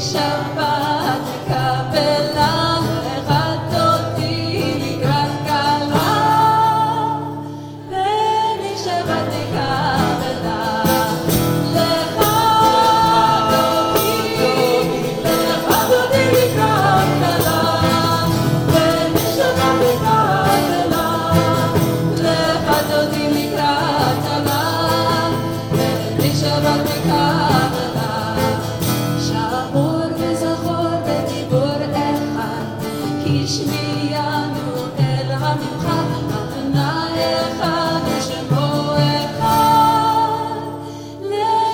so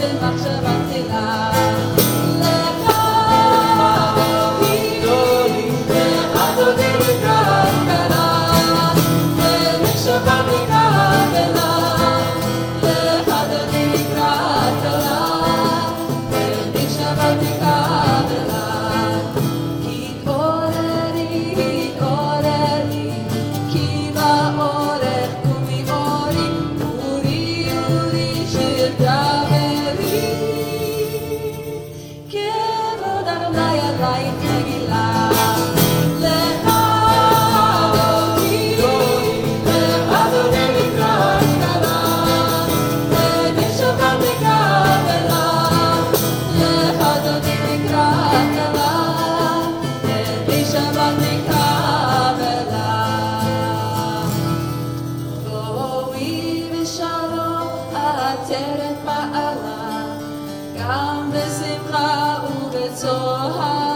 den patrzę was nie עטרת מעלה, גם בשמחה ובצוהר.